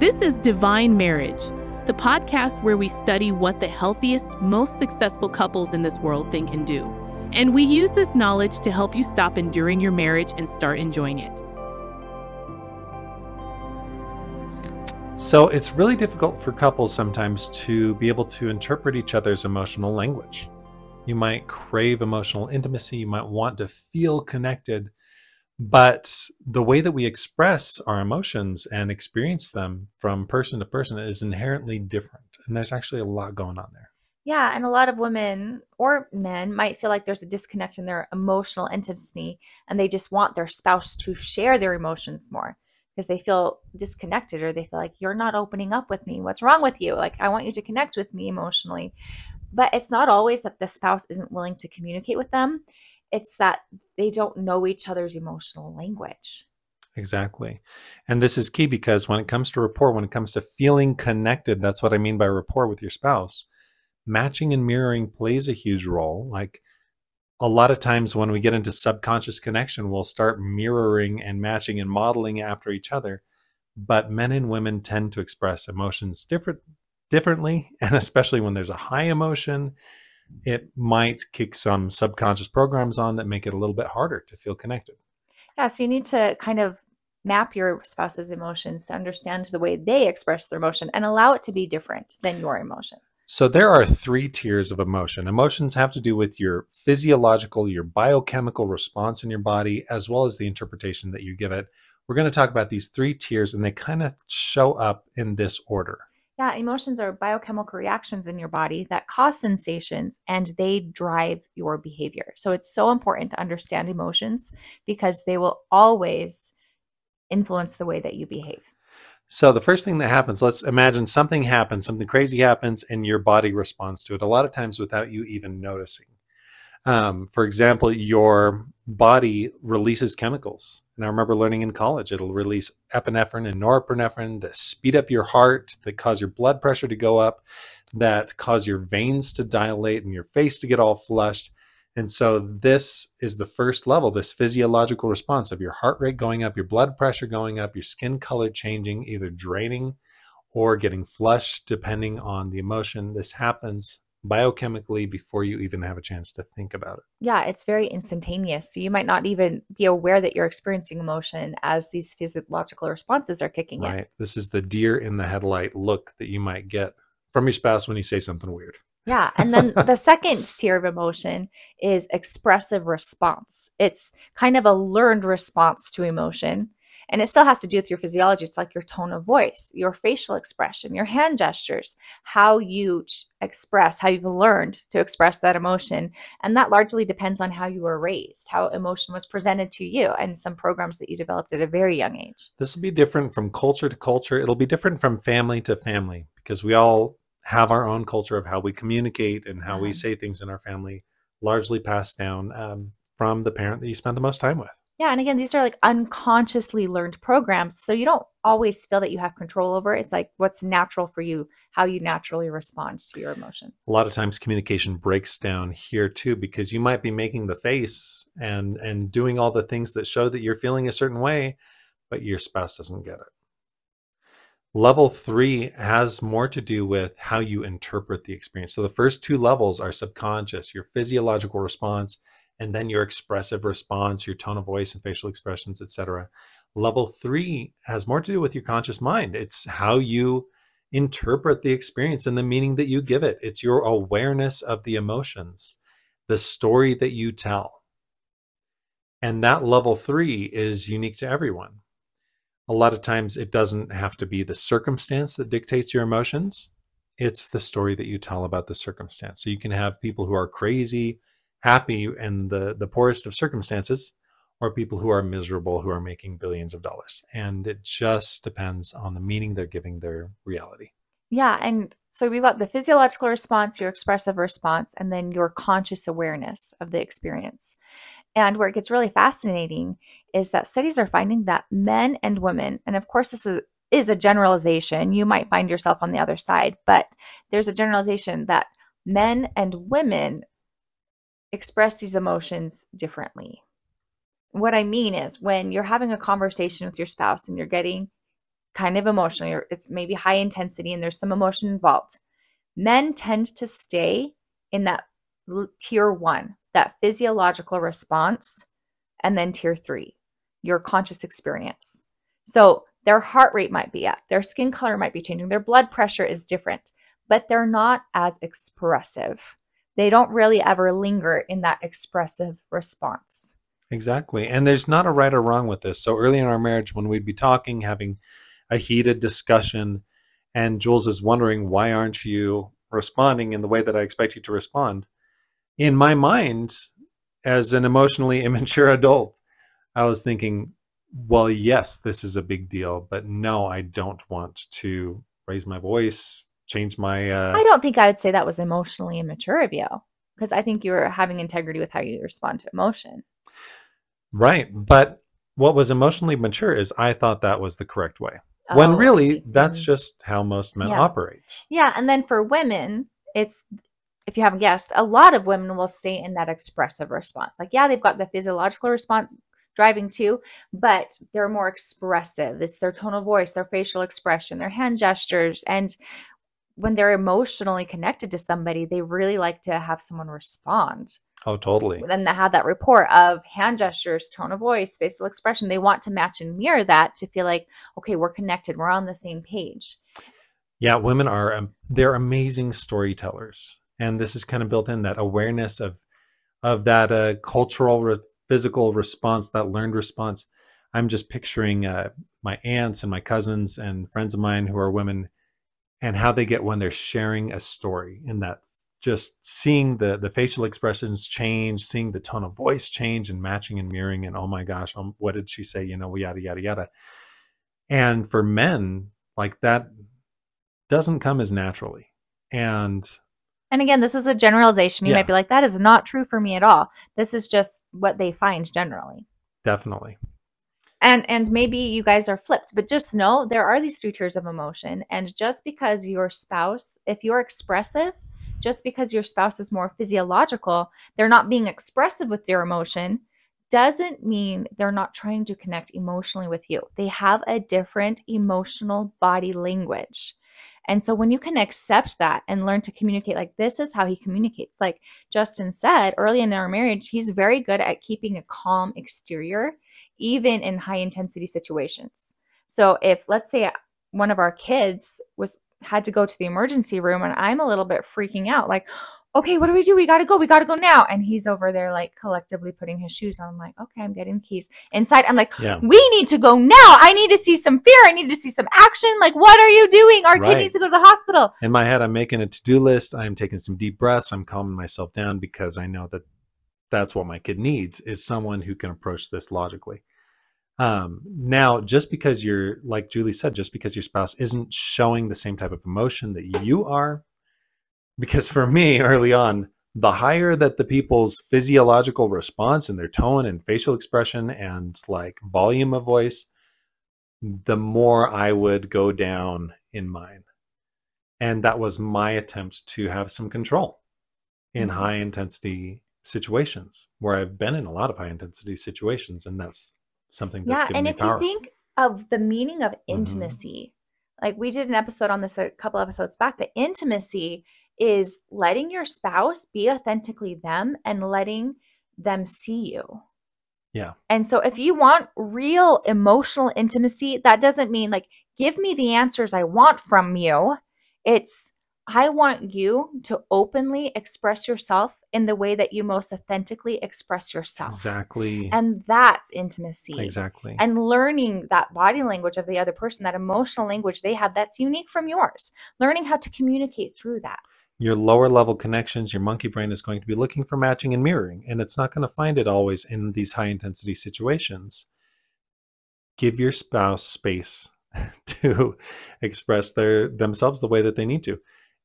This is Divine Marriage, the podcast where we study what the healthiest, most successful couples in this world think and do. And we use this knowledge to help you stop enduring your marriage and start enjoying it. So it's really difficult for couples sometimes to be able to interpret each other's emotional language. You might crave emotional intimacy, you might want to feel connected, but the way that we express our emotions and experience them from person to person is inherently different. And there's actually a lot going on there. Yeah, and a lot of women or men might feel like there's a disconnect in their emotional intimacy and they just want their spouse to share their emotions more because they feel disconnected or they feel like you're not opening up with me. What's wrong with you? Like I want you to connect with me emotionally. But it's not always that the spouse isn't willing to communicate with them it's that they don't know each other's emotional language. Exactly. And this is key because when it comes to rapport, when it comes to feeling connected, that's what I mean by rapport with your spouse. Matching and mirroring plays a huge role. Like a lot of times when we get into subconscious connection, we'll start mirroring and matching and modeling after each other. But men and women tend to express emotions different differently, and especially when there's a high emotion it might kick some subconscious programs on that make it a little bit harder to feel connected. Yeah, so you need to kind of map your spouse's emotions to understand the way they express their emotion and allow it to be different than your emotion. So there are three tiers of emotion. Emotions have to do with your physiological, your biochemical response in your body, as well as the interpretation that you give it. We're going to talk about these three tiers, and they kind of show up in this order. Yeah, emotions are biochemical reactions in your body that cause sensations and they drive your behavior. So it's so important to understand emotions because they will always influence the way that you behave. So the first thing that happens, let's imagine something happens, something crazy happens, and your body responds to it, a lot of times without you even noticing. Um, for example, your body releases chemicals. And I remember learning in college, it'll release epinephrine and norepinephrine that speed up your heart, that cause your blood pressure to go up, that cause your veins to dilate and your face to get all flushed. And so this is the first level, this physiological response of your heart rate going up, your blood pressure going up, your skin color changing, either draining or getting flushed, depending on the emotion. This happens biochemically before you even have a chance to think about it. Yeah, it's very instantaneous. So you might not even be aware that you're experiencing emotion as these physiological responses are kicking right. in. Right. This is the deer in the headlight look that you might get from your spouse when you say something weird. Yeah. And then the second tier of emotion is expressive response. It's kind of a learned response to emotion. And it still has to do with your physiology. It's like your tone of voice, your facial expression, your hand gestures, how you express, how you've learned to express that emotion. And that largely depends on how you were raised, how emotion was presented to you, and some programs that you developed at a very young age. This will be different from culture to culture. It'll be different from family to family because we all have our own culture of how we communicate and how we uh-huh. say things in our family, largely passed down um, from the parent that you spend the most time with. Yeah, and again, these are like unconsciously learned programs. So you don't always feel that you have control over it. It's like what's natural for you, how you naturally respond to your emotion. A lot of times communication breaks down here too because you might be making the face and and doing all the things that show that you're feeling a certain way, but your spouse doesn't get it. Level 3 has more to do with how you interpret the experience. So the first two levels are subconscious, your physiological response and then your expressive response, your tone of voice and facial expressions, etc. Level three has more to do with your conscious mind. It's how you interpret the experience and the meaning that you give it. It's your awareness of the emotions, the story that you tell. And that level three is unique to everyone. A lot of times it doesn't have to be the circumstance that dictates your emotions. It's the story that you tell about the circumstance. So you can have people who are crazy, happy in the, the poorest of circumstances or people who are miserable who are making billions of dollars. And it just depends on the meaning they're giving their reality. Yeah. And so we've got the physiological response, your expressive response, and then your conscious awareness of the experience. And where it gets really fascinating is that studies are finding that men and women, and of course, this is, is a generalization, you might find yourself on the other side, but there's a generalization that men and women express these emotions differently. What I mean is when you're having a conversation with your spouse and you're getting kind of emotionally, or it's maybe high intensity and there's some emotion involved. Men tend to stay in that tier one, that physiological response, and then tier three, your conscious experience. So their heart rate might be up, their skin color might be changing, their blood pressure is different, but they're not as expressive. They don't really ever linger in that expressive response. Exactly. And there's not a right or wrong with this. So early in our marriage, when we'd be talking, having a heated discussion, and Jules is wondering, why aren't you responding in the way that I expect you to respond? In my mind, as an emotionally immature adult, I was thinking, well, yes, this is a big deal, but no, I don't want to raise my voice, change my. Uh... I don't think I would say that was emotionally immature of you because I think you were having integrity with how you respond to emotion. Right. But what was emotionally mature is I thought that was the correct way. Oh, when really that's mm-hmm. just how most men yeah. operate. Yeah. And then for women, it's if you haven't guessed, a lot of women will stay in that expressive response. Like, yeah, they've got the physiological response driving too, but they're more expressive. It's their tone of voice, their facial expression, their hand gestures. And when they're emotionally connected to somebody, they really like to have someone respond. Oh, totally. And they have that rapport of hand gestures, tone of voice, facial expression. They want to match and mirror that to feel like, okay, we're connected, we're on the same page. Yeah, women are um, they're amazing storytellers, and this is kind of built in that awareness of of that uh, cultural, re- physical response, that learned response. I'm just picturing uh, my aunts and my cousins and friends of mine who are women, and how they get when they're sharing a story in that just seeing the the facial expressions change, seeing the tone of voice change, and matching and mirroring, and oh my gosh, um, what did she say? You know, yada yada yada. And for men, like that doesn't come as naturally. And and again, this is a generalization. You yeah. might be like, that is not true for me at all. This is just what they find generally. Definitely. And and maybe you guys are flipped, but just know there are these three tiers of emotion. And just because your spouse, if you're expressive, just because your spouse is more physiological, they're not being expressive with their emotion, doesn't mean they're not trying to connect emotionally with you. They have a different emotional body language. And so when you can accept that and learn to communicate, like this is how he communicates. Like Justin said early in our marriage, he's very good at keeping a calm exterior, even in high intensity situations. So if, let's say, one of our kids was had to go to the emergency room and I'm a little bit freaking out like okay what do we do? We got to go we got to go now. And he's over there like collectively putting his shoes on. I'm like okay I'm getting the keys inside. I'm like yeah. we need to go now. I need to see some fear. I need to see some action. Like what are you doing? Our right. kid needs to go to the hospital. In my head I'm making a to-do list. I'm taking some deep breaths. I'm calming myself down because I know that that's what my kid needs is someone who can approach this logically. Um, now, just because you're, like Julie said, just because your spouse isn't showing the same type of emotion that you are, because for me, early on, the higher that the people's physiological response and their tone and facial expression and like volume of voice, the more I would go down in mine. And that was my attempt to have some control in mm-hmm. high intensity situations where I've been in a lot of high intensity situations. And that's something that's yeah and if power. you think of the meaning of mm-hmm. intimacy mm-hmm. like we did an episode on this a couple episodes back but intimacy is letting your spouse be authentically them and letting them see you yeah and so if you want real emotional intimacy that doesn't mean like give me the answers i want from you it's I want you to openly express yourself in the way that you most authentically express yourself. Exactly. And that's intimacy. Exactly. And learning that body language of the other person, that emotional language they have that's unique from yours, learning how to communicate through that. Your lower level connections, your monkey brain is going to be looking for matching and mirroring, and it's not going to find it always in these high intensity situations. Give your spouse space to express their themselves the way that they need to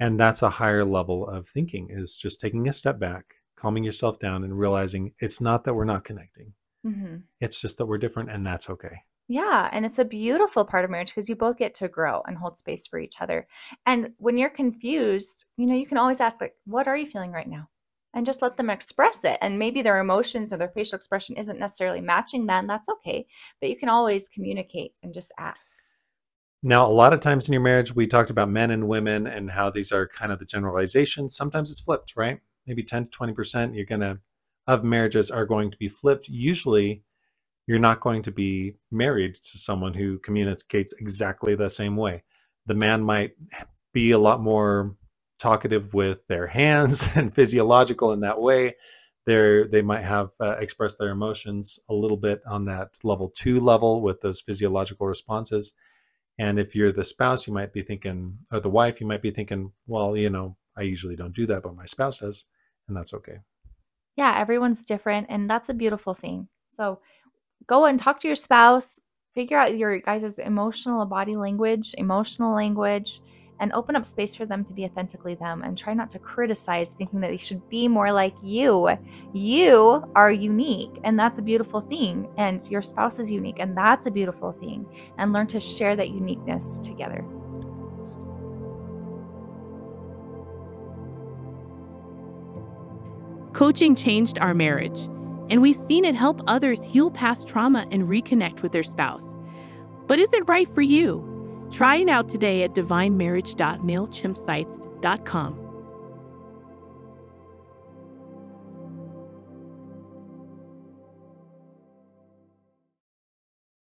and that's a higher level of thinking is just taking a step back calming yourself down and realizing it's not that we're not connecting mm-hmm. it's just that we're different and that's okay yeah and it's a beautiful part of marriage because you both get to grow and hold space for each other and when you're confused you know you can always ask like what are you feeling right now and just let them express it and maybe their emotions or their facial expression isn't necessarily matching that that's okay but you can always communicate and just ask Now, a lot of times in your marriage, we talked about men and women and how these are kind of the generalizations. Sometimes it's flipped, right? Maybe 10 to 20% you're going to of marriages are going to be flipped. Usually, you're not going to be married to someone who communicates exactly the same way. The man might be a lot more talkative with their hands and physiological in that way. They're, they might have uh, expressed their emotions a little bit on that level two level with those physiological responses and if you're the spouse, you might be thinking, or the wife, you might be thinking, well, you know, I usually don't do that, but my spouse does, and that's okay. Yeah, everyone's different, and that's a beautiful thing. So go and talk to your spouse, figure out your guys' emotional body language, emotional language, and open up space for them to be authentically them and try not to criticize thinking that they should be more like you. You are unique and that's a beautiful thing and your spouse is unique and that's a beautiful thing and learn to share that uniqueness together. Coaching changed our marriage, and we've seen it help others heal past trauma and reconnect with their spouse. But is it right for you? Try it out today at divinemarriage.mailchimpsites.com.